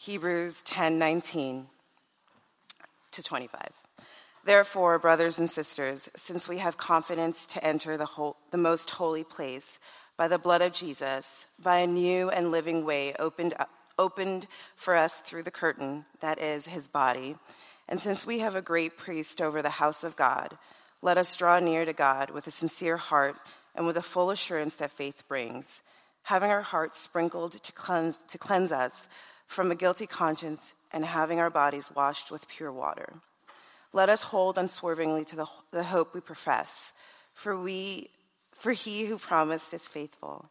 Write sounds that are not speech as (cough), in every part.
Hebrews 10:19 to 25. Therefore, brothers and sisters, since we have confidence to enter the, whole, the most holy place by the blood of Jesus, by a new and living way opened, opened for us through the curtain, that is, his body, and since we have a great priest over the house of God, let us draw near to God with a sincere heart and with a full assurance that faith brings, having our hearts sprinkled to cleanse, to cleanse us from a guilty conscience and having our bodies washed with pure water. Let us hold unswervingly to the, the hope we profess, for, we, for he who promised is faithful.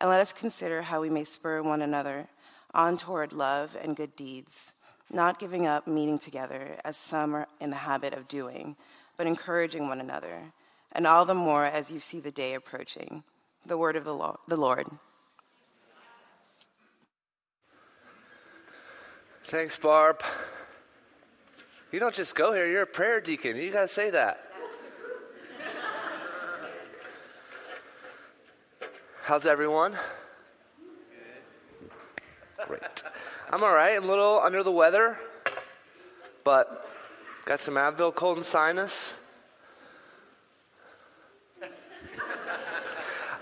And let us consider how we may spur one another on toward love and good deeds, not giving up meeting together as some are in the habit of doing, but encouraging one another, and all the more as you see the day approaching. The word of the Lord. Thanks, Barb. You don't just go here, you're a prayer deacon. You got to say that. How's everyone? Great. I'm all right. I'm a little under the weather, but got some Advil, cold and sinus.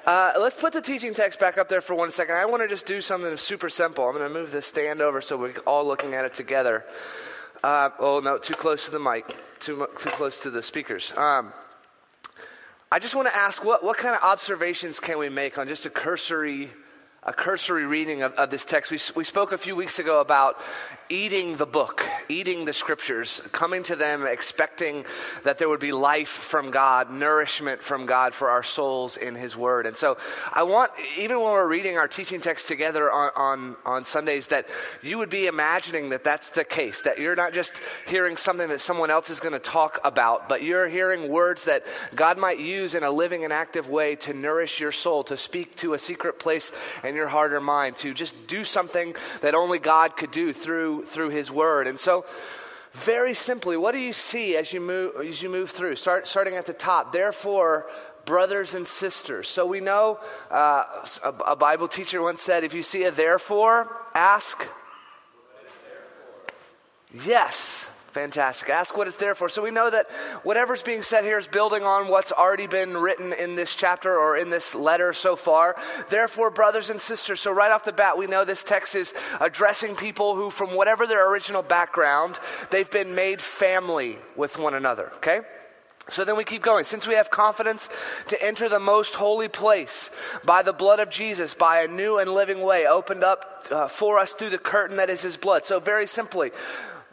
Uh, let's put the teaching text back up there for one second. I want to just do something super simple. I'm going to move the stand over so we're all looking at it together. Uh, oh, no, too close to the mic, too, too close to the speakers. Um, I just want to ask what, what kind of observations can we make on just a cursory a cursory reading of, of, this text. We, we spoke a few weeks ago about eating the book, eating the scriptures, coming to them expecting that there would be life from God, nourishment from God for our souls in His Word. And so I want, even when we're reading our teaching text together on, on, on Sundays, that you would be imagining that that's the case, that you're not just hearing something that someone else is going to talk about, but you're hearing words that God might use in a living and active way to nourish your soul, to speak to a secret place and in your heart or mind to just do something that only God could do through, through His Word. And so, very simply, what do you see as you move, as you move through? Start, starting at the top. Therefore, brothers and sisters. So we know uh, a, a Bible teacher once said, if you see a therefore, ask. Yes. Fantastic. Ask what it's there for. So we know that whatever's being said here is building on what's already been written in this chapter or in this letter so far. Therefore, brothers and sisters, so right off the bat, we know this text is addressing people who, from whatever their original background, they've been made family with one another, okay? So then we keep going. Since we have confidence to enter the most holy place by the blood of Jesus, by a new and living way opened up uh, for us through the curtain that is his blood. So, very simply,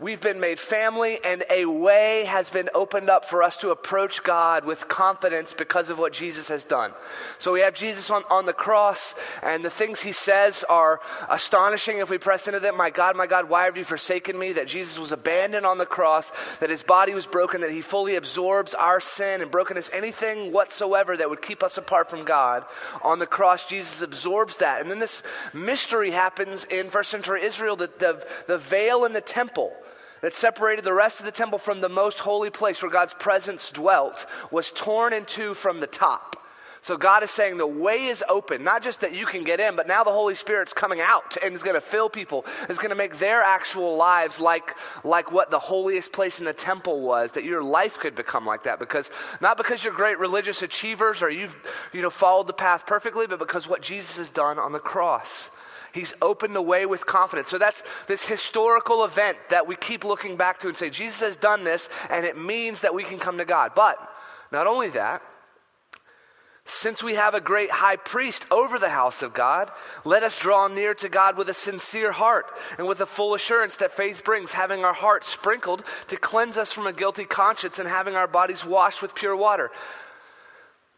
We've been made family, and a way has been opened up for us to approach God with confidence because of what Jesus has done. So we have Jesus on, on the cross, and the things he says are astonishing if we press into them. My God, my God, why have you forsaken me? That Jesus was abandoned on the cross, that his body was broken, that he fully absorbs our sin and brokenness, anything whatsoever that would keep us apart from God. On the cross, Jesus absorbs that. And then this mystery happens in first century Israel that the, the veil in the temple that separated the rest of the temple from the most holy place where God's presence dwelt was torn in two from the top. So God is saying the way is open, not just that you can get in, but now the Holy Spirit's coming out and is going to fill people, is going to make their actual lives like, like what the holiest place in the temple was, that your life could become like that. Because not because you're great religious achievers or you've you know, followed the path perfectly, but because what Jesus has done on the cross. He's opened the way with confidence. So that's this historical event that we keep looking back to and say, Jesus has done this, and it means that we can come to God. But not only that, since we have a great high priest over the house of God, let us draw near to God with a sincere heart and with a full assurance that faith brings, having our hearts sprinkled to cleanse us from a guilty conscience and having our bodies washed with pure water.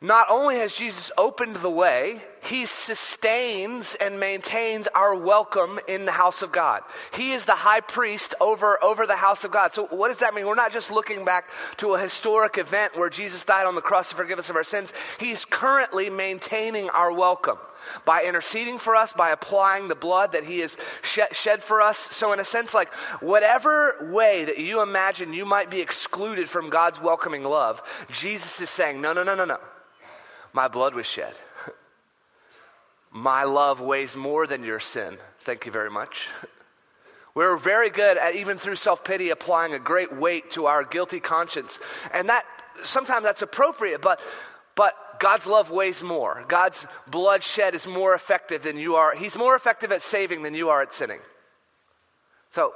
Not only has Jesus opened the way, he sustains and maintains our welcome in the house of God. He is the high priest over, over the house of God. So, what does that mean? We're not just looking back to a historic event where Jesus died on the cross to forgive us of our sins. He's currently maintaining our welcome by interceding for us, by applying the blood that He has shed, shed for us. So, in a sense, like whatever way that you imagine you might be excluded from God's welcoming love, Jesus is saying, no, no, no, no, no. My blood was shed. My love weighs more than your sin. Thank you very much. We're very good at, even through self pity, applying a great weight to our guilty conscience. And that sometimes that's appropriate, but, but God's love weighs more. God's blood shed is more effective than you are. He's more effective at saving than you are at sinning. So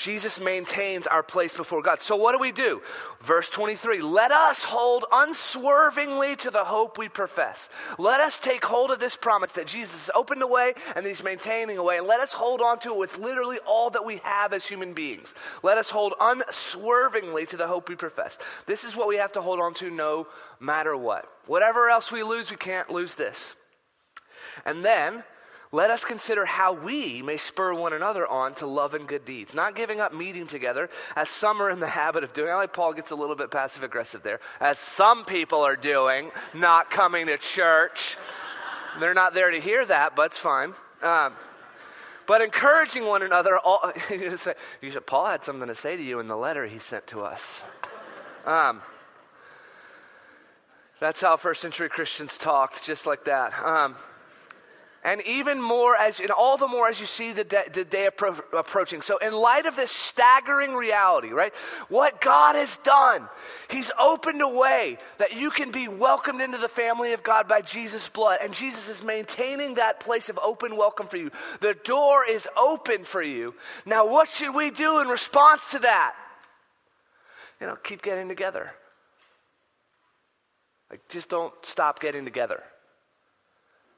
Jesus maintains our place before God. So, what do we do? Verse 23 Let us hold unswervingly to the hope we profess. Let us take hold of this promise that Jesus has opened a way and He's maintaining a way, and let us hold on to it with literally all that we have as human beings. Let us hold unswervingly to the hope we profess. This is what we have to hold on to no matter what. Whatever else we lose, we can't lose this. And then, let us consider how we may spur one another on to love and good deeds, not giving up meeting together, as some are in the (laughs) habit of doing. I like Paul gets a little bit passive aggressive there, as some people are doing, not coming to church. They're not there to hear that, but it's fine. Um, but encouraging one another. All, (laughs) you, say, you should, Paul had something to say to you in the letter he sent to us. Um, that's how first century Christians talked, just like that. Um, and even more as and all the more as you see the day, the day appro- approaching. So in light of this staggering reality right what god has done he's opened a way that you can be welcomed into the family of god by jesus blood. And jesus is maintaining that place of open welcome for you. The door is open for you. Now what should we do in response to that? You know keep getting together. Like just don't stop getting together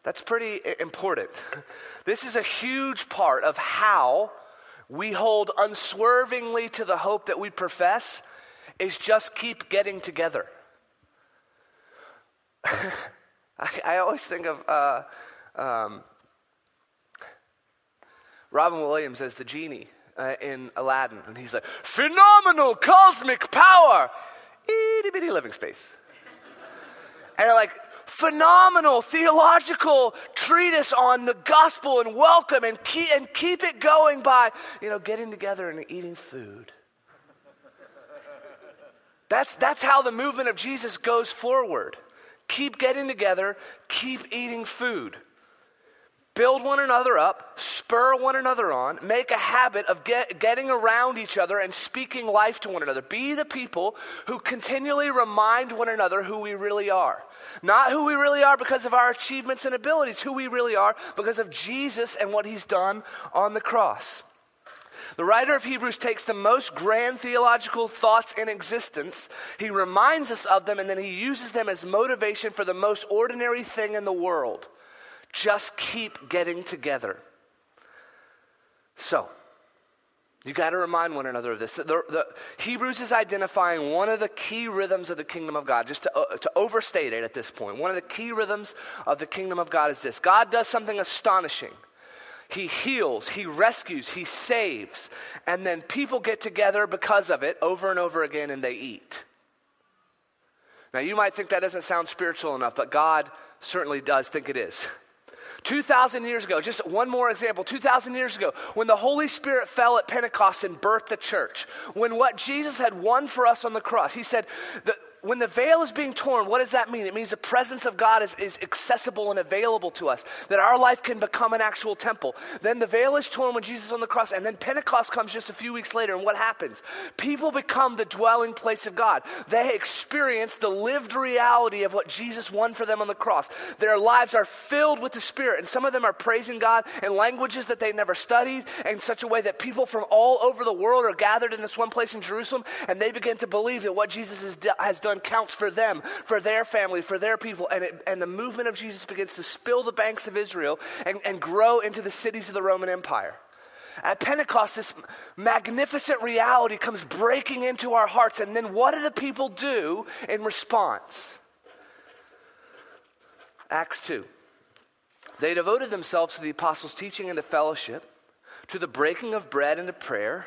that's pretty important. (laughs) This is a huge part of how we hold unswervingly to the hope that we profess is just keep getting together. (laughs) I, I, always think of uh, um, Robin Williams as the genie uh, in Aladdin, and he's like, phenomenal cosmic power, itty bitty living space. and they're like, phenomenal theological treatise on the gospel and welcome and keep, and keep it going by, you know, getting together and eating food. That's, that's how the movement of Jesus goes forward. Keep getting together, keep eating food. Build one another up, spur one another on, make a habit of get, getting around each other and speaking life to one another. Be the people who continually remind one another who we really are. Not who we really are because of our achievements and abilities, who we really are because of Jesus and what he's done on the cross. The writer of Hebrews takes the most grand theological thoughts in existence, he reminds us of them, and then he uses them as motivation for the most ordinary thing in the world. Just keep getting together. So, you got to remind one another of this. The, the, Hebrews is identifying one of the key rhythms of the kingdom of God, just to, uh, to overstate it at this point. One of the key rhythms of the kingdom of God is this God does something astonishing. He heals, He rescues, He saves, and then people get together because of it over and over again and they eat. Now, you might think that doesn't sound spiritual enough, but God certainly does think it is. 2,000 years ago, just one more example, 2,000 years ago, when the Holy Spirit fell at Pentecost and birthed the church, when what Jesus had won for us on the cross, he said, when the veil is being torn, what does that mean? It means the presence of God is, is accessible and available to us, that our life can become an actual temple. Then the veil is torn when Jesus is on the cross, and then Pentecost comes just a few weeks later, and what happens? People become the dwelling place of God. They experience the lived reality of what Jesus won for them on the cross. Their lives are filled with the Spirit, and some of them are praising God in languages that they never studied, in such a way that people from all over the world are gathered in this one place in Jerusalem, and they begin to believe that what Jesus has done counts for them, for their family, for their people. And, it, and the movement of Jesus begins to spill the banks of Israel and, and grow into the cities of the Roman Empire. At Pentecost, this magnificent reality comes breaking into our hearts. And then what do the people do in response? Acts 2. They devoted themselves to the apostles' teaching and to fellowship, to the breaking of bread and to prayer.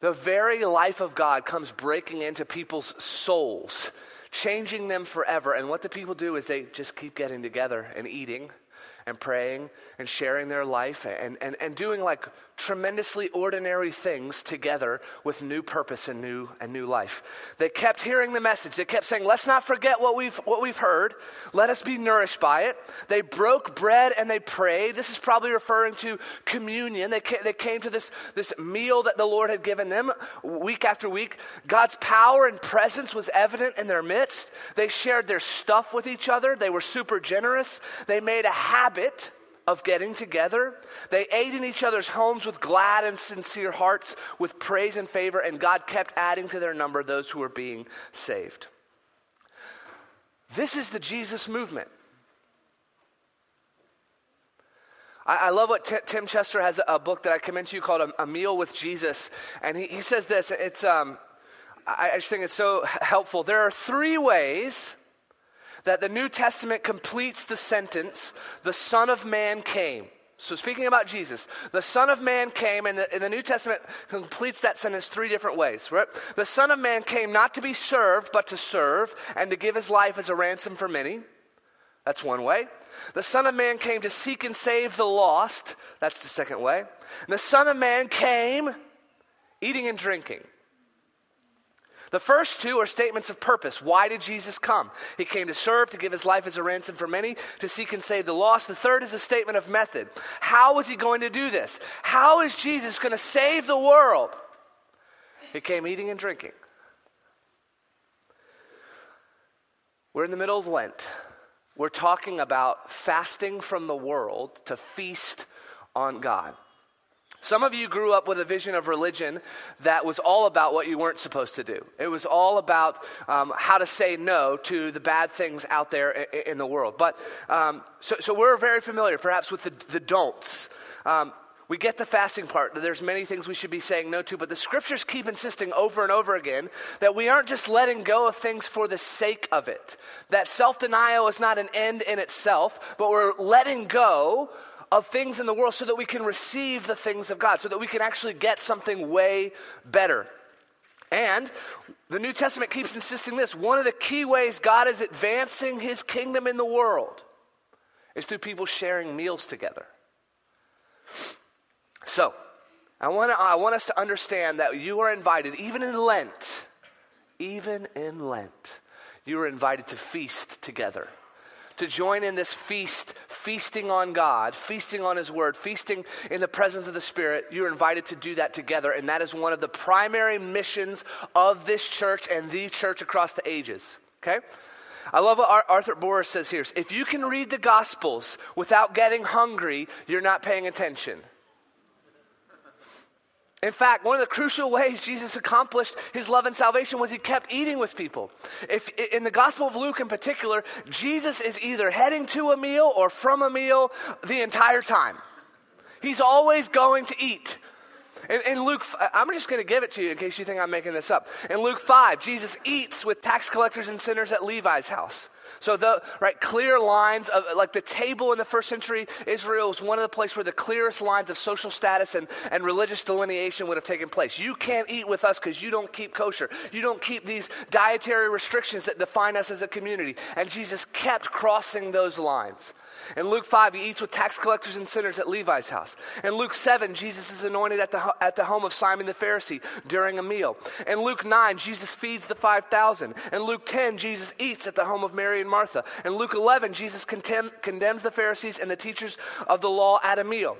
The very life of God comes breaking into people's souls, changing them forever. And what the people do is they just keep getting together and eating and praying and sharing their life and, and, and doing like tremendously ordinary things together with new purpose and new, and new life. They kept hearing the message. They kept saying, let's not forget what we've, what we've heard. Let us be nourished by it. They broke bread and they prayed. This is probably referring to communion. They came, they came to this, this meal that the Lord had given them week after week. God's power and presence was evident in their midst. They shared their stuff with each other. They were super generous. They made a habit of getting together. They ate in each other's homes with glad and sincere hearts, with praise and favor, and God kept adding to their number those who were being saved. This is the Jesus movement. I, love what Tim Chester has a, book that I commend to you called A, a Meal with Jesus. And he, he says this it's, um, I, I just think it's so helpful. There are three ways that the New Testament completes the sentence, the Son of Man came. So, speaking about Jesus, the Son of Man came, and the, and the, New Testament completes that sentence three different ways. Right? The Son of Man came not to be served, but to serve, and to give his life as a ransom for many. That's one way. The Son of Man came to seek and save the lost. That's the second way. And the Son of Man came eating and drinking. The first two are statements of purpose. Why did Jesus come? He came to serve, to give his life as a ransom for many, to seek and save the lost. The third is a statement of method. How is he going to do this? How is Jesus going to save the world? He came eating and drinking. We're in the middle of Lent. We're talking about fasting from the world to feast on God. Some of you grew up with a vision of religion that was all about what you weren't supposed to do. It was all about um, how to say no to the bad things out there in, the world. But um, so, so, we're very familiar, perhaps, with the, the don'ts. Um, we get the fasting part, there's many things we should be saying no to, but the scriptures keep insisting over and over again that we aren't just letting go of things for the sake of it. That self denial is not an end in itself, but we're letting go of things in the world so that we can receive the things of God, so that we can actually get something way better. And the New Testament keeps insisting this one of the key ways God is advancing his kingdom in the world is through people sharing meals together. So, I want, to, I want us to understand that you are invited, even in Lent, even in Lent, you are invited to feast together to join in this feast, feasting on God, feasting on His Word, feasting in the presence of the Spirit, you're invited to do that together. And that is one of the primary missions of this church and the church across the ages. Okay? I love what Arthur Bohr says here. If you can read the Gospels without getting hungry, you're not paying attention. In fact, one of the crucial ways Jesus accomplished his love and salvation was he kept eating with people. If, in the Gospel of Luke in particular, Jesus is either heading to a meal or from a meal the entire time. He's always going to eat. In, in Luke, I'm just going to give it to you in case you think I'm making this up. In Luke 5, Jesus eats with tax collectors and sinners at Levi's house. So the right clear lines of like the table in the first century Israel was one of the places where the clearest lines of social status and, and religious delineation would have taken place. You can't eat with us because you don't keep kosher. You don't keep these dietary restrictions that define us as a community. And Jesus kept crossing those lines. In Luke 5, he eats with tax collectors and sinners at Levi's house. In Luke 7, Jesus is anointed at the, at the home of Simon the Pharisee during a meal. In Luke 9, Jesus feeds the 5,000. In Luke 10, Jesus eats at the home of Mary and Martha. In Luke 11, Jesus condemn, condemns the Pharisees and the teachers of the law at a meal.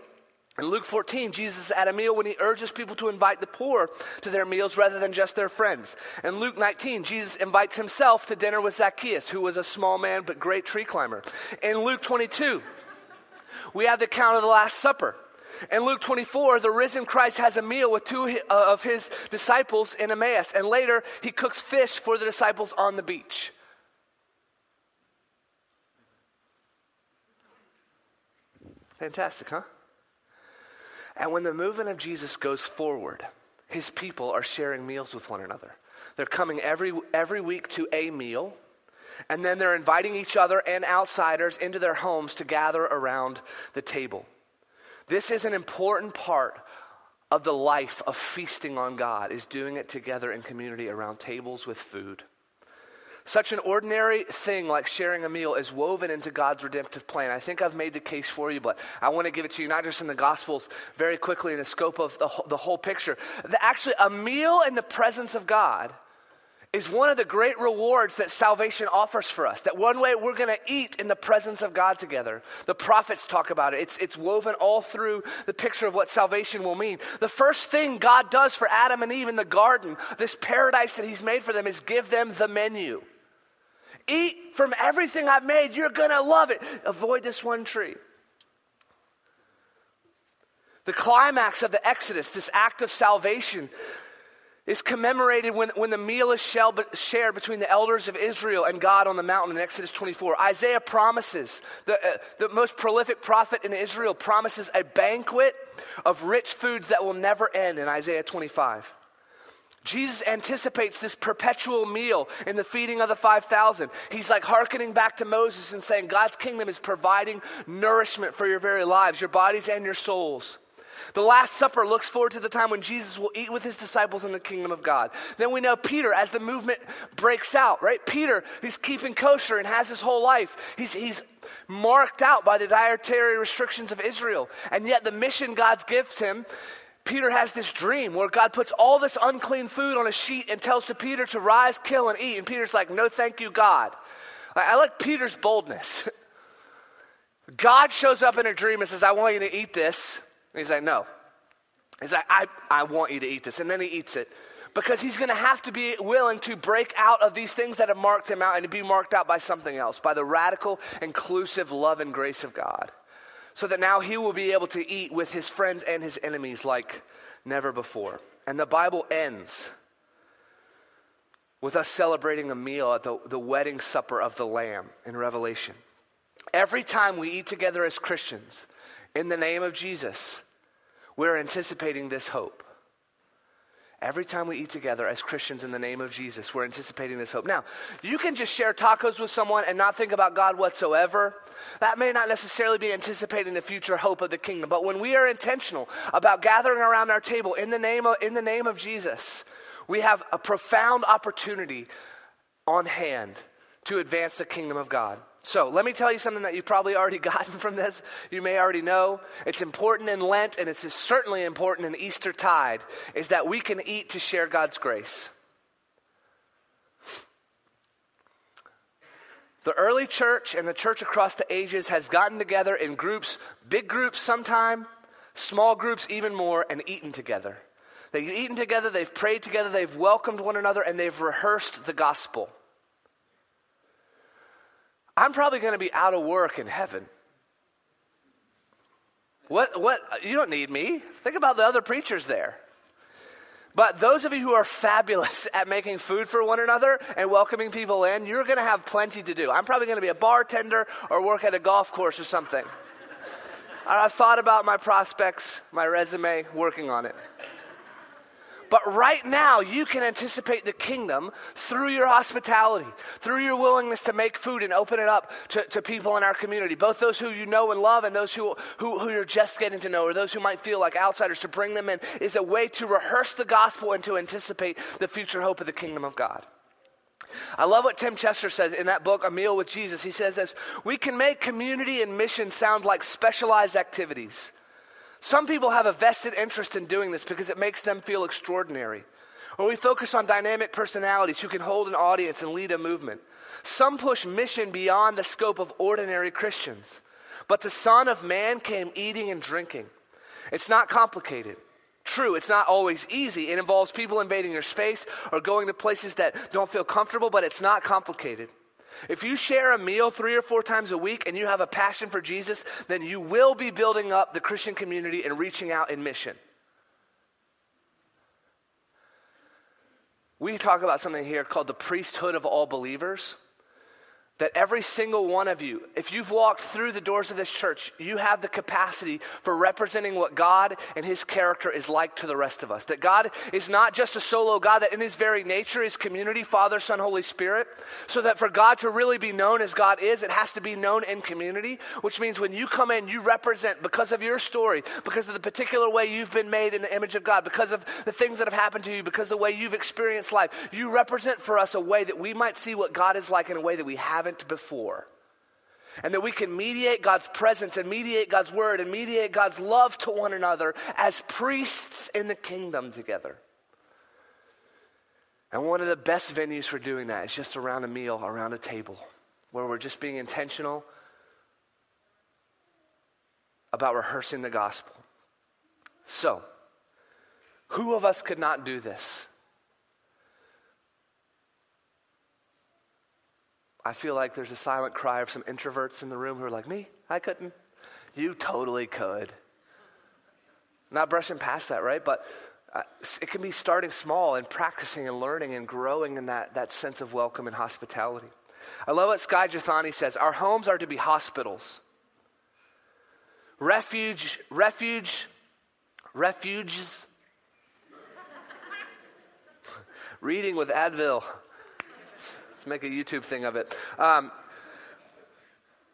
In Luke 14, Jesus is at a meal when he urges people to invite the poor to their meals rather than just their friends. In Luke 19, Jesus invites himself to dinner with Zacchaeus, who was a small man but great tree climber. In Luke 22, we have the account of the Last Supper. In Luke 24, the risen Christ has a meal with two uh, of his disciples in Emmaus, and later he cooks fish for the disciples on the beach. Fantastic, huh? And when the movement of Jesus goes forward, his people are sharing meals with one another. They're coming every, every week to a meal, and then they're inviting each other and outsiders into their homes to gather around the table. This is an important part of the life of feasting on God is doing it together in community around tables with food. Such an ordinary thing like sharing a meal is woven into God's redemptive plan. I think I've made the case for you, but I want to give it to you not just in the Gospels, very quickly in the scope of the, the whole picture. The, actually, a meal in the presence of God is one of the great rewards that salvation offers for us. That one way we're going to eat in the presence of God together. The prophets talk about it. It's, it's woven all through the picture of what salvation will mean. The first thing God does for Adam and Eve in the garden, this paradise that He's made for them, is give them the menu. Eat from everything I've made. You're going to love it. Avoid this one tree. The climax of the Exodus, this act of salvation, is commemorated when, when the meal is shared between the elders of Israel and God on the mountain in Exodus 24. Isaiah promises, the, uh, the most prolific prophet in Israel promises a banquet of rich foods that will never end in Isaiah 25. Jesus anticipates this perpetual meal in the feeding of the 5,000. He's like hearkening back to Moses and saying, God's kingdom is providing nourishment for your very lives, your bodies and your souls. The Last Supper looks forward to the time when Jesus will eat with his disciples in the kingdom of God. Then we know Peter, as the movement breaks out, right? Peter, he's keeping kosher and has his whole life. He's, he's marked out by the dietary restrictions of Israel. And yet, the mission God gives him Peter has this dream where God puts all this unclean food on a sheet and tells to Peter to rise, kill, and eat. And Peter's like, No, thank you, God. I like Peter's boldness. (laughs) God shows up in a dream and says, I want you to eat this. And he's like, no. He's like, I, I want you to eat this. And then he eats it because he's going to have to be willing to break out of these things that have marked him out and to be marked out by something else, by the radical, inclusive love and grace of God. So that now he will be able to eat with his friends and his enemies like never before. And the Bible ends with us celebrating a meal at the, the wedding supper of the Lamb in Revelation. Every time we eat together as Christians, in the name of Jesus, we're anticipating this hope. Every time we eat together as Christians in the name of Jesus, we're anticipating this hope. Now, you can just share tacos with someone and not think about God whatsoever. That may not necessarily be anticipating the future hope of the kingdom, but when we are intentional about gathering around our table in the name of, in the name of Jesus, we have a profound opportunity on hand to advance the kingdom of God. So, let me tell you something that you've probably already (laughs) gotten from this. You may already know. It's important in Lent, and it's certainly important in Easter tide, is that we can eat to share God's grace. The early church and the church across the ages has gotten together in groups, big groups sometime, small groups even more, and eaten together. They've eaten together, they've prayed together, they've welcomed one another, and they've rehearsed the gospel. I'm probably going to be out of work in heaven. What, what, you don't need me. Think about the other preachers there. But those of you who are fabulous (laughs) at making food for one another and welcoming people in, you're going to have plenty to do. I'm probably going to be a bartender or work at a golf course or something. (laughs) I've thought about my prospects, my resume, working on it. But right now, you can anticipate the kingdom through your hospitality, through your willingness to make food and open it up to, to people in our community, both those who you know and love and those who, who, who you're just getting to know, or those who might feel like outsiders, to bring them in is a way to rehearse the gospel and to anticipate the future hope of the kingdom of God. I love what Tim Chester says in that book, A Meal with Jesus. He says this We can make community and mission sound like specialized activities. Some people have a vested interest in doing this because it makes them feel extraordinary. Or we focus on dynamic personalities who can hold an audience and lead a movement. Some push mission beyond the scope of ordinary Christians. But the Son of Man came eating and drinking. It's not complicated. True, it's not always easy. It involves people invading your space or going to places that don't feel comfortable, but it's not complicated. If you share a meal three or four times a week and you have a passion for Jesus, then you will be building up the Christian community and reaching out in mission. We talk about something here called the priesthood of all believers. That every single one of you, if you've walked through the doors of this church, you have the capacity for representing what God and His character is like to the rest of us. That God is not just a solo God, that in His very nature is community, Father, Son, Holy Spirit. So that for God to really be known as God is, it has to be known in community, which means when you come in, you represent because of your story, because of the particular way you've been made in the image of God, because of the things that have happened to you, because of the way you've experienced life. You represent for us a way that we might see what God is like in a way that we haven't haven't before. And that we can mediate God's presence and mediate God's word and mediate God's love to one another as priests in the kingdom together. And one of the best venues for doing that is just around a meal, around a table, where we're just being intentional about rehearsing the gospel. So, who of us could not do this? I feel like there's a silent cry of some introverts in the room who are like, Me? I couldn't. You totally could. Not brushing past that, right? But uh, it can be starting small and practicing and learning and growing in that, that sense of welcome and hospitality. I love what Skye Jethani says Our homes are to be hospitals. Refuge, refuge, refuges. (laughs) Reading with Advil make a YouTube thing of it. Um,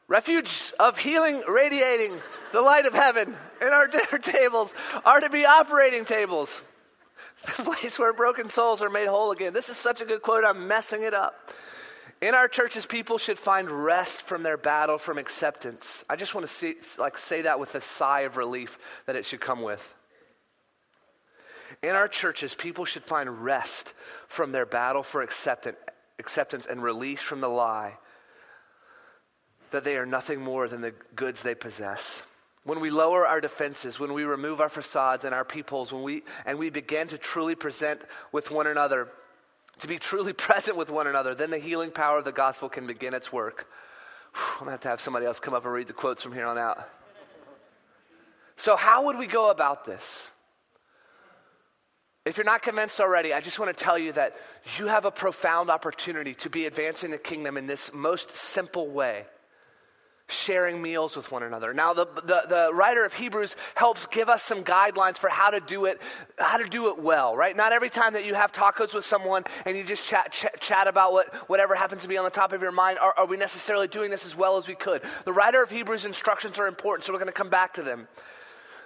refuge of healing, radiating the light of heaven in our (laughs) dinner tables are to be operating tables. The place where broken souls are made whole again. This is such a good quote, I'm messing it up. In our churches, people should find rest from their battle from acceptance. I just want to see, like, say that with a sigh of relief that it should come with. In our churches, people should find rest from their battle for acceptance, acceptance and release from the lie that they are nothing more than the goods they possess. When we lower our defenses, when we remove our facades and our peepholes, when we, and we begin to truly present with one another, to be truly (laughs) present with one another, then the healing power of the gospel can begin its work. I'm to have to have somebody else come up and read the quotes from here on out. So, how would we go about this? If you're not convinced already, I just want to tell you that you have a profound opportunity to be advancing the kingdom in this most simple way sharing meals with one another. Now, the, the, the, writer of Hebrews helps give us some guidelines for how to do it, how to do it well, right? Not every time that you have tacos with someone and you just chat, chat, chat about what, whatever happens to be on the top of your mind, are, are we necessarily doing this as well as we could? The writer of Hebrews instructions are important, so we're going to come back to them.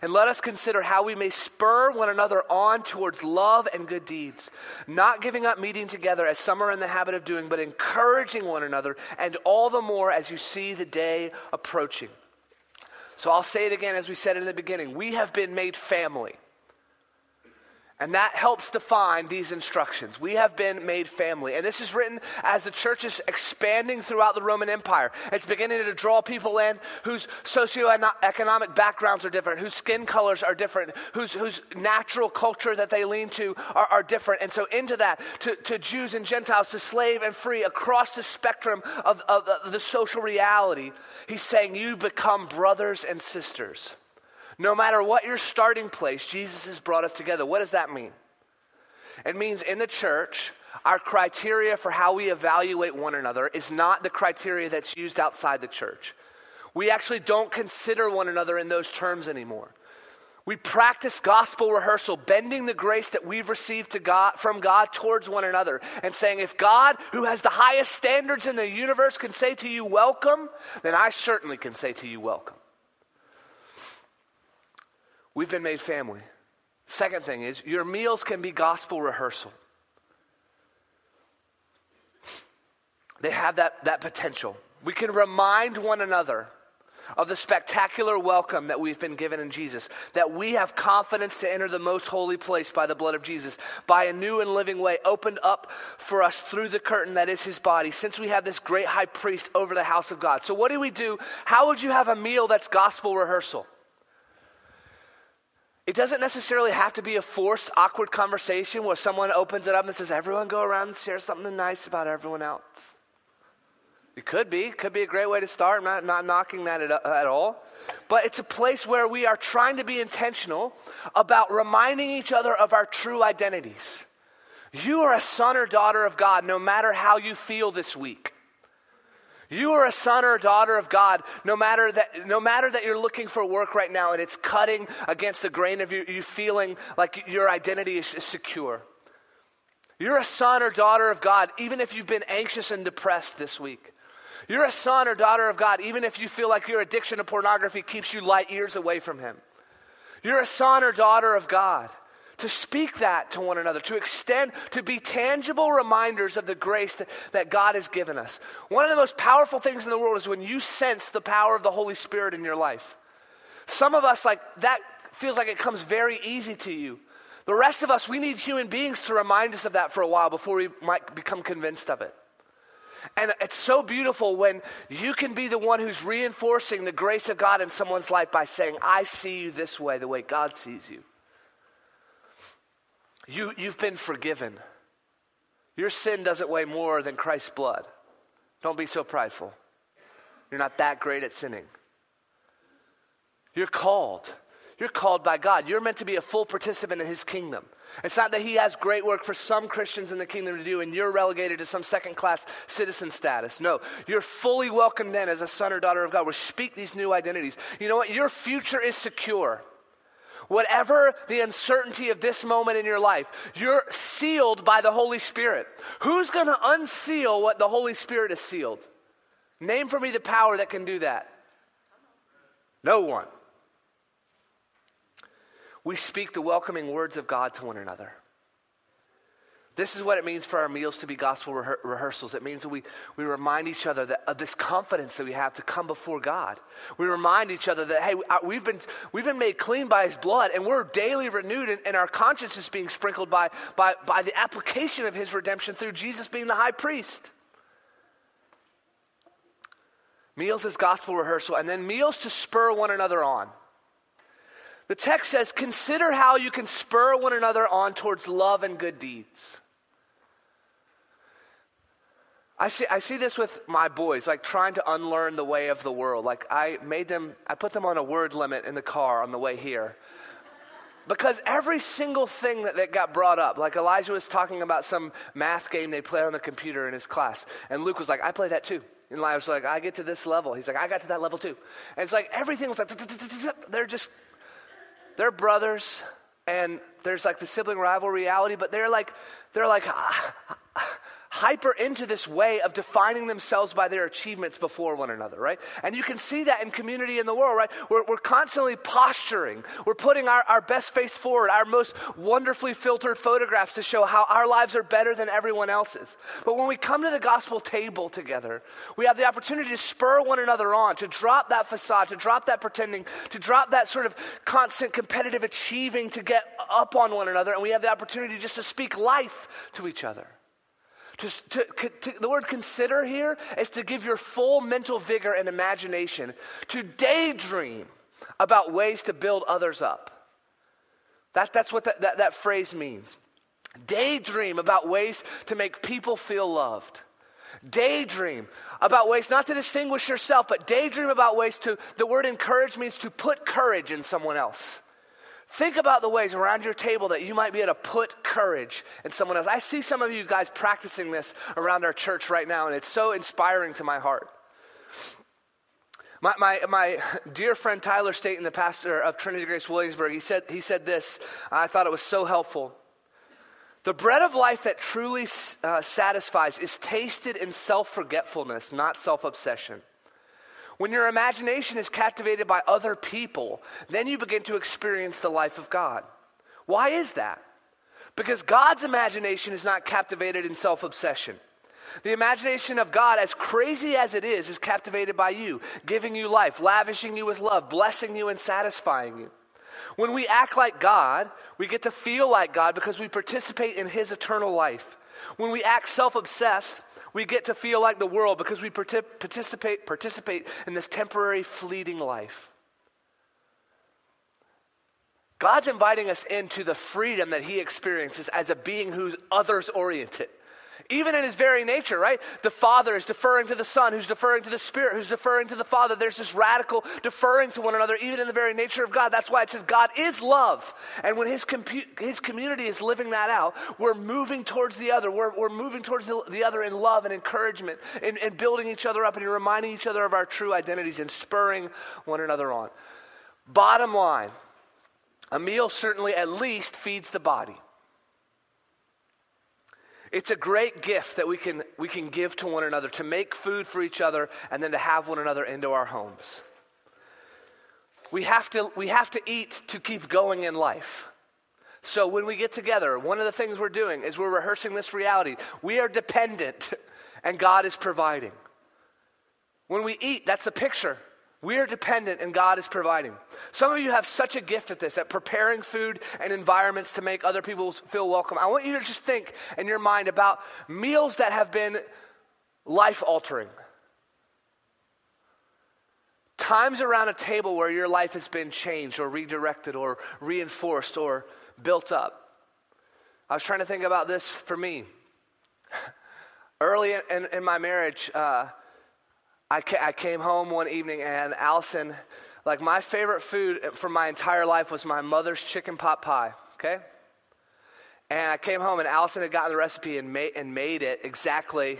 And let us consider how we may spur one another on towards love and good deeds, not giving up meeting together as some are in the habit of doing, but encouraging one another, and all the more as you see the day approaching. So I'll say it again as we said in the beginning we have been made family. And that helps define these instructions. We have been made family. And this is written as the church is expanding throughout the Roman Empire. It's beginning to draw people in whose socioeconomic backgrounds are different, whose skin colors are different, whose, whose natural culture that they lean to are, are different. And so, into that, to, to Jews and Gentiles, to slave and free, across the spectrum of, of the, the social reality, he's saying, You become brothers and sisters. No matter what your starting place, Jesus has brought us together. What does that mean? It means in the church, our criteria for how we evaluate one another is not the criteria that's used outside the church. We actually don't consider one another in those terms anymore. We practice gospel rehearsal, bending the grace that we've received to God, from God towards one another, and saying, if God, who has the highest standards in the universe, can say to you, welcome, then I certainly can say to you, welcome. We've been made family. Second thing is, your meals can be gospel rehearsal. They have that, that potential. We can remind one another of the spectacular welcome that we've been given in Jesus, that we have confidence to enter the most holy place by the blood of Jesus, by a new and living way opened up for us through the curtain that is his body, since we have this great high priest over the house of God. So, what do we do? How would you have a meal that's gospel rehearsal? It doesn't necessarily have to be a forced, awkward conversation where someone opens it up and says, Everyone go around and share something nice about everyone else. It could be. Could be a great way to start. I'm not, not knocking that at, at all. But it's a place where we are trying to be intentional about reminding each other of our true identities. You are a son or daughter of God no matter how you feel this week. You are a son or a daughter of God no matter that, no matter that you're looking for work right now and it's cutting against the grain of you, you feeling like your identity is secure. You're a son or daughter of God even if you've been anxious and depressed this week. You're a son or daughter of God, even if you feel like your addiction to pornography keeps you light years away from Him. You're a son or daughter of God. To speak that to one another, to extend, to be tangible reminders of the grace that, that God has given us. One of the most powerful things in the world is when you sense the power of the Holy Spirit in your life. Some of us, like, that feels like it comes very easy to you. The rest of us, we need human beings to remind us of that for a while before we might become convinced of it. And it's so beautiful when you can be the one who's reinforcing the grace of God in someone's life by saying, I see you this way, the way God sees you. You you've been forgiven. Your sin doesn't weigh more than Christ's blood. Don't be so prideful. You're not that great at sinning. You're called. You're called by God. You're meant to be a full participant in His kingdom. It's not that He has great work for some Christians in the kingdom to do and you're relegated to some second class citizen status. No, you're fully welcomed in as a son or daughter of God. We speak these new identities. You know what? Your future is secure. Whatever the uncertainty of this moment in your life, you're sealed by the Holy Spirit. Who's going to unseal what the Holy Spirit has sealed? Name for me the power that can do that. No one we speak the welcoming words of God to one another. This is what it means for our meals to be gospel rehe- rehearsals. It means that we, we remind each other that, of this confidence that we have to come before God. We remind each other that, hey, we've been, we've been made clean by His blood and we're daily renewed and, and our conscience is being sprinkled by, by, by the application of His redemption through Jesus being the high priest. Meals is gospel rehearsal and then meals to spur one another on. The text says, Consider how you can spur one another on towards love and good deeds. I see, I see this with my boys, like trying to unlearn the way of the world. Like I made them, I put them on a word limit in the car on the way here. Because every single thing that, that got brought up, like Elijah was talking about some math game they play on the computer in his class, and Luke was like, I play that too. And Elijah was like, I get to this level. He's like, I got to that level too. And it's like everything was like, they're just they're brothers, and there's like the sibling rival reality, but they're like, they're like, hyper into this way of defining themselves by their achievements before one another, right? And you can see that in community in the world, right? We're, we're constantly posturing. We're putting our, our best face forward, our most wonderfully filtered photographs to show how our lives are better than everyone else's. But when we come to the gospel table together, we have the opportunity to spur one another on, to drop that facade, to drop that pretending, to drop that sort of constant competitive achieving to get up on one another. And we have the opportunity just to speak life to each other. The word consider here is to give your full mental vigor and imagination to daydream about ways to build others up. That, that's what that, that, that phrase means. Daydream about ways to make people feel loved. Daydream about ways not to distinguish yourself, but daydream about ways to, the word encourage means to put courage in someone else. Think about the ways around your table that you might be able to put courage in someone else. I see some of you guys practicing this around our church right now, and it's so inspiring to my heart. My, my, my dear friend Tyler Staton, the pastor of Trinity Grace Williamsburg, he said, he said this. I thought it was so helpful. The bread of life that truly uh, satisfies is tasted in self forgetfulness, not self obsession. When your imagination is captivated by other people, then you begin to experience the life of God. Why is that? Because God's imagination is not captivated in self obsession. The imagination of God, as crazy as it is, is captivated by you, giving you life, lavishing you with love, blessing you, and satisfying you. When we act like God, we get to feel like God because we participate in His eternal life. When we act self obsessed, we get to feel like the world because we participate, participate in this temporary, fleeting life. God's inviting us into the freedom that He experiences as a being who's others oriented. Even in his very nature, right? The Father is deferring to the Son, who's deferring to the Spirit, who's deferring to the Father. There's this radical deferring to one another, even in the very nature of God. That's why it says God is love. And when his, compu- his community is living that out, we're moving towards the other. We're, we're moving towards the, the other in love and encouragement and, and building each other up and reminding each other of our true identities and spurring one another on. Bottom line a meal certainly at least feeds the body. It's a great gift that we can, we can give to one another, to make food for each other, and then to have one another into our homes. We have to, we have to eat to keep going in life. So when we get together, one of the things we're doing is we're rehearsing this reality. We are dependent, (laughs) and God is providing. When we eat, that's a picture. We are dependent and God is providing. Some of you have such a gift at this, at preparing food and environments to make other people feel welcome. I want you to just think in your mind about meals that have been life altering. Times around a table where your life has been changed or redirected or reinforced or built up. I was trying to think about this for me. (laughs) Early in, in, in my marriage, uh, I, ca- I came home one evening and Allison, like my favorite food for my entire life was my mother's chicken pot pie, okay? And I came home and Allison had gotten the recipe and made, and made it exactly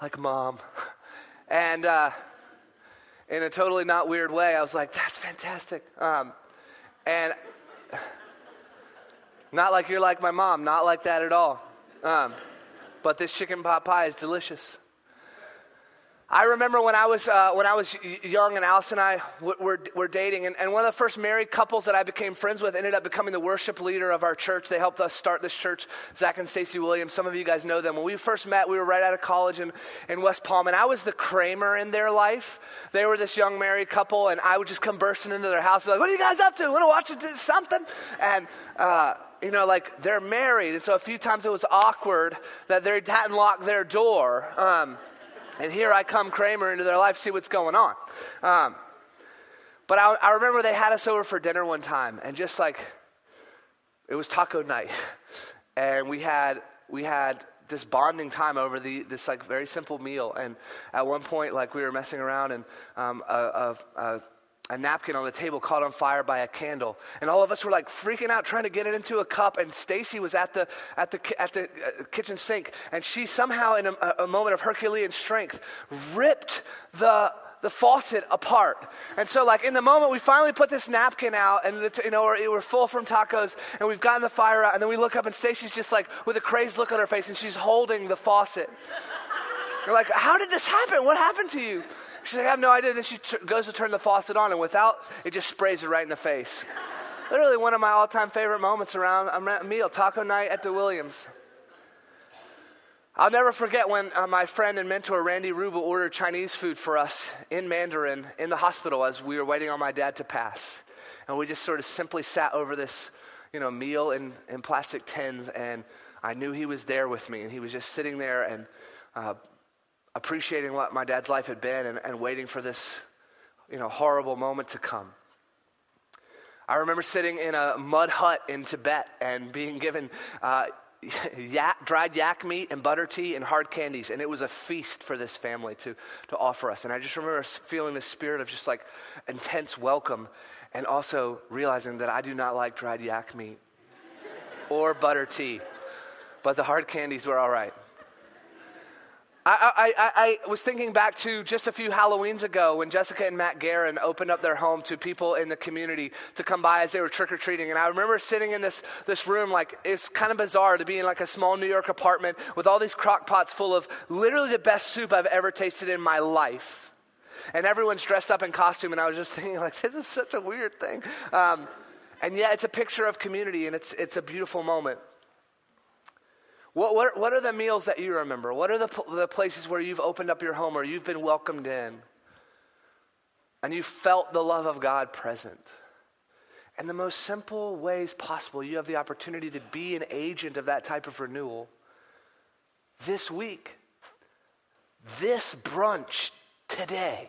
like mom. (laughs) and uh, in a totally not weird way, I was like, that's fantastic. Um, and (laughs) not like you're like my mom, not like that at all. Um, but this chicken pot pie is delicious. I remember when I was, uh, when I was young and Alice and I w- were, were dating, and, and one of the first married couples that I became friends with ended up becoming the worship leader of our church. They helped us start this church, Zach and Stacy Williams. Some of you guys know them. When we first met, we were right out of college in, in West Palm, and I was the Kramer in their life. They were this young married couple, and I would just come bursting into their house, be like, What are you guys up to? Want to watch something? And, uh, you know, like they're married, and so a few times it was awkward that they hadn't locked their door. Um, and here I come, Kramer, into their life, see what's going on. Um, but I, I remember they had us over for dinner one time, and just like it was taco night, (laughs) and we had we had this bonding time over the, this like very simple meal. And at one point, like we were messing around, and um, a, a, a a napkin on the table caught on fire by a candle. And all of us were like freaking out trying to get it into a cup. And Stacy was at the, at the, at the uh, kitchen sink. And she somehow, in a, a moment of Herculean strength, ripped the, the faucet apart. And so, like, in the moment, we finally put this napkin out, and, the, you know, we're, we're, full from tacos, and we've gotten the fire out, and then we look up, and Stacy's just like with a crazed look on her face, and she's holding the faucet. You're like, how did this happen? What happened to you? She's like, I have no idea. Then she goes to turn the faucet on, and without, it just sprays her right in the face. Literally one of my all time favorite moments around a meal, taco night at the Williams. I'll never forget when uh, my friend and mentor Randy Rubel ordered Chinese food for us in Mandarin in the hospital as we were waiting on my dad to pass. And we just sort of simply sat over this, you know, meal in, in plastic tins, and I knew he was there with me, and he was just sitting there and uh, appreciating what my dad's life had been and, and waiting for this, you know, horrible moment to come. I remember sitting in a mud hut in Tibet and being given uh, (laughs) yak, dried yak meat and butter tea and hard candies, and it was a feast for this family to, to offer us. And I just remember feeling the spirit of just like intense welcome and also realizing that I do not like dried yak meat or butter tea, but the hard candies were all right. I, I, I, was thinking back to just a few Halloweens ago when Jessica and Matt Guerin opened up their home to people in the community to come by as they were trick or treating. And I remember sitting in this, this room, like, it's kind of bizarre to be in like a small New York apartment with all these crock pots full of literally the best soup I've ever tasted in my life. And everyone's dressed up in costume, and I was just (laughs) thinking, like, this is such a weird thing. Um, and yet, it's a picture of community, and it's, it's a beautiful moment. What, what, what are the meals that you remember? What are the, the places where you've opened up your home or you've been welcomed in and you felt the love of God present? In the most simple ways possible, you have the opportunity to be an agent of that type of renewal this week, this brunch today.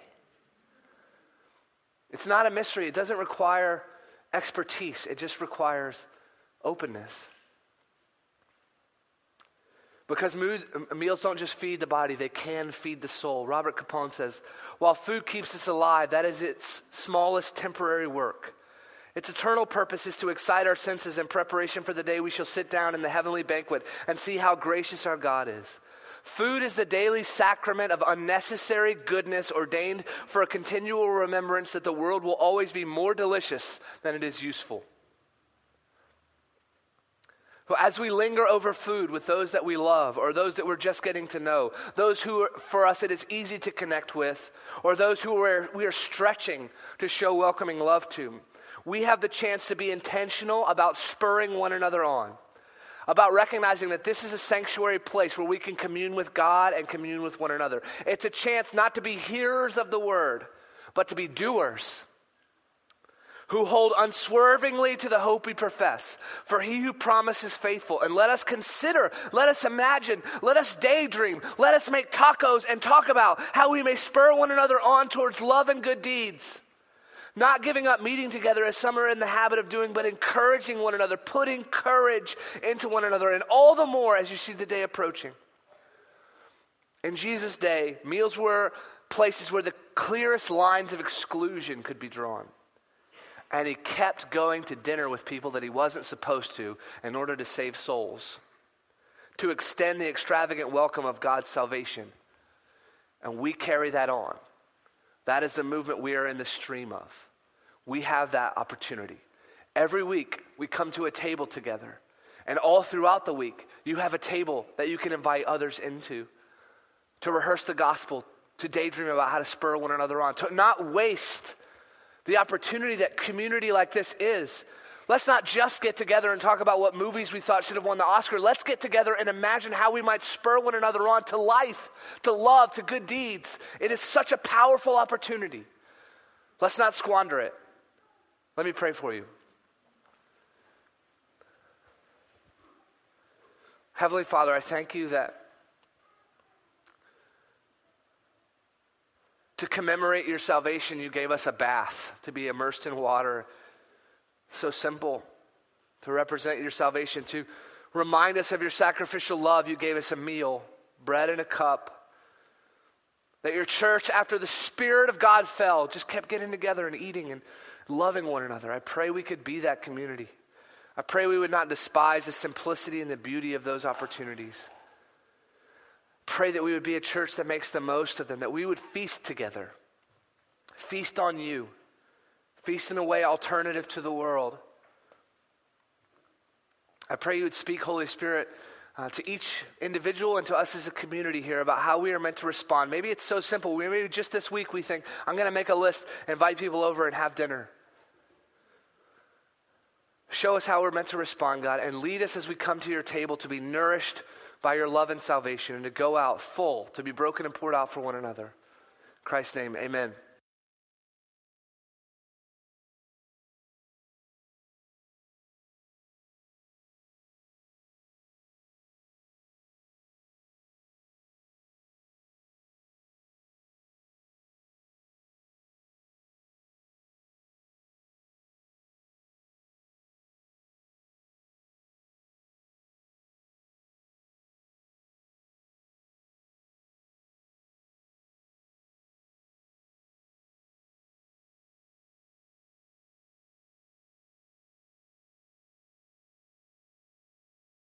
It's not a mystery. It doesn't require expertise, it just requires openness. Because meals don't just feed the body, they can feed the soul. Robert Capon says, while food keeps us alive, that is its smallest temporary work. Its eternal purpose is to excite our senses in preparation for the day we shall sit down in the heavenly banquet and see how gracious our God is. Food is the daily sacrament of unnecessary goodness ordained for a continual remembrance that the world will always be more delicious than it is useful. As we linger over food with those that we love, or those that we're just getting to know, those who, are, for us, it is easy to connect with, or those who are, we are stretching to show welcoming love to, we have the chance to be intentional about spurring one another on about recognizing that this is a sanctuary place where we can commune with God and commune with one another. It's a chance not to be hearers of the word, but to be doers who hold unswervingly to the hope we profess. For he who promises faithful. And let us consider, let us imagine, let us daydream, let us make tacos and talk about how we may spur one another on towards love and good deeds. Not giving up meeting together as some are in the habit of doing, but encouraging one another, putting courage into one another, and all the more as you see the day approaching. In Jesus' day, meals were places where the clearest lines of exclusion could be drawn. And he kept going to dinner with people that he wasn't supposed to in order to save souls, to extend the extravagant welcome of God's salvation. And we carry that on. That is the movement we are in the stream of. We have that opportunity. Every week, we come to a table together. And all throughout the week, you have a table that you can invite others into to rehearse the gospel, to daydream about how to spur one another on, to not waste the opportunity that community like this is Let's not just get together and talk about what movies we thought should have won the Oscar. Let's get together and imagine how we might spur one another on to life, to love, to good deeds. It is such a powerful opportunity. Let's not squander it. Let me pray for you. Heavenly Father, I thank you that to commemorate your salvation, you gave us a bath to be immersed in water so simple to represent your salvation, to remind us of your sacrificial love. You gave us a meal, bread and a cup. That your church, after the Spirit of God fell, just kept getting together and eating and loving one another. I pray we could be that community. I pray we would not despise the simplicity and the beauty of those opportunities. Pray that we would be a church that makes the most of them, that we would feast together, feast on you feast in a way alternative to the world. I pray you would speak, Holy Spirit, uh, to each individual and to us as a community here about how we are meant to respond. Maybe it's so simple. Maybe just this week we think, I'm going to make a list, invite people over, and have dinner. Show us how we're meant to respond, God, and lead us as we come to your table to be nourished by your love and salvation and to go out full, to be broken and poured out for one another. In Christ's name, amen.